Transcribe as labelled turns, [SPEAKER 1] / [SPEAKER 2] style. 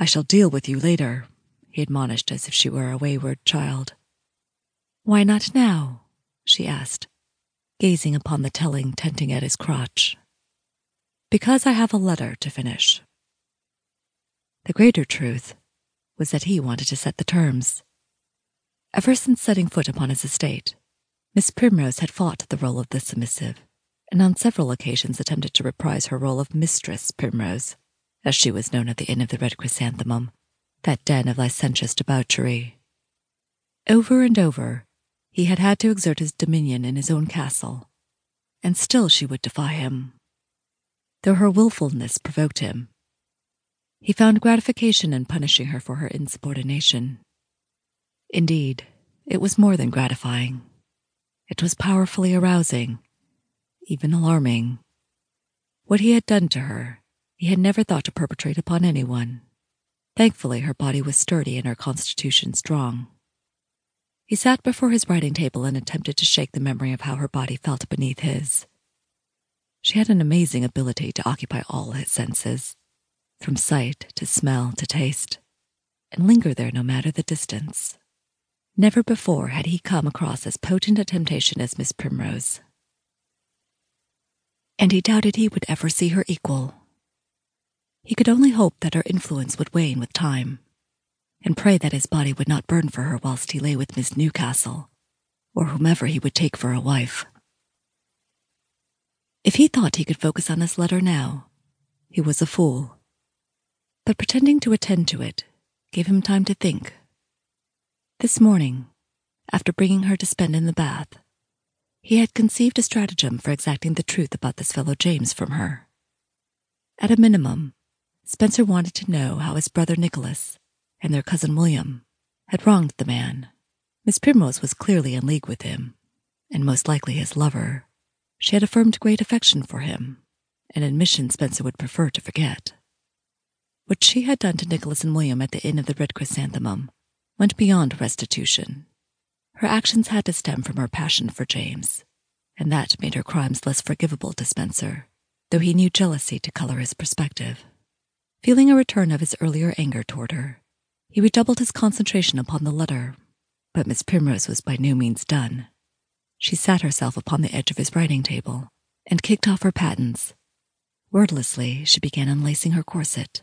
[SPEAKER 1] I shall deal with you later, he admonished as if she were a wayward child. Why not now? she asked, gazing upon the telling tenting at his crotch. Because I have a letter to finish. The greater truth was that he wanted to set the terms. Ever since setting foot upon his estate, Miss Primrose had fought the role of the submissive, and on several occasions attempted to reprise her role of Mistress Primrose, as she was known at the Inn of the Red Chrysanthemum, that den of licentious debauchery. Over and over, he had had to exert his dominion in his own castle, and still she would defy him. Though her wilfulness provoked him, he found gratification in punishing her for her insubordination. Indeed, it was more than gratifying. It was powerfully arousing, even alarming. What he had done to her, he had never thought to perpetrate upon anyone. Thankfully, her body was sturdy and her constitution strong. He sat before his writing table and attempted to shake the memory of how her body felt beneath his. She had an amazing ability to occupy all his senses, from sight to smell to taste, and linger there no matter the distance. Never before had he come across as potent a temptation as Miss Primrose. And he doubted he would ever see her equal. He could only hope that her influence would wane with time, and pray that his body would not burn for her whilst he lay with Miss Newcastle, or whomever he would take for a wife. If he thought he could focus on this letter now, he was a fool. But pretending to attend to it gave him time to think this morning, after bringing her to spend in the bath, he had conceived a stratagem for exacting the truth about this fellow James from her. At a minimum, Spencer wanted to know how his brother Nicholas and their cousin William had wronged the man. Miss Primrose was clearly in league with him, and most likely his lover. She had affirmed great affection for him, an admission Spencer would prefer to forget. What she had done to Nicholas and William at the Inn of the Red Chrysanthemum went beyond restitution. Her actions had to stem from her passion for James, and that made her crimes less forgivable to Spencer, though he knew jealousy to color his perspective. Feeling a return of his earlier anger toward her, he redoubled his concentration upon the letter, but Miss Primrose was by no means done. She sat herself upon the edge of his writing table and kicked off her pattens. Wordlessly, she began unlacing her corset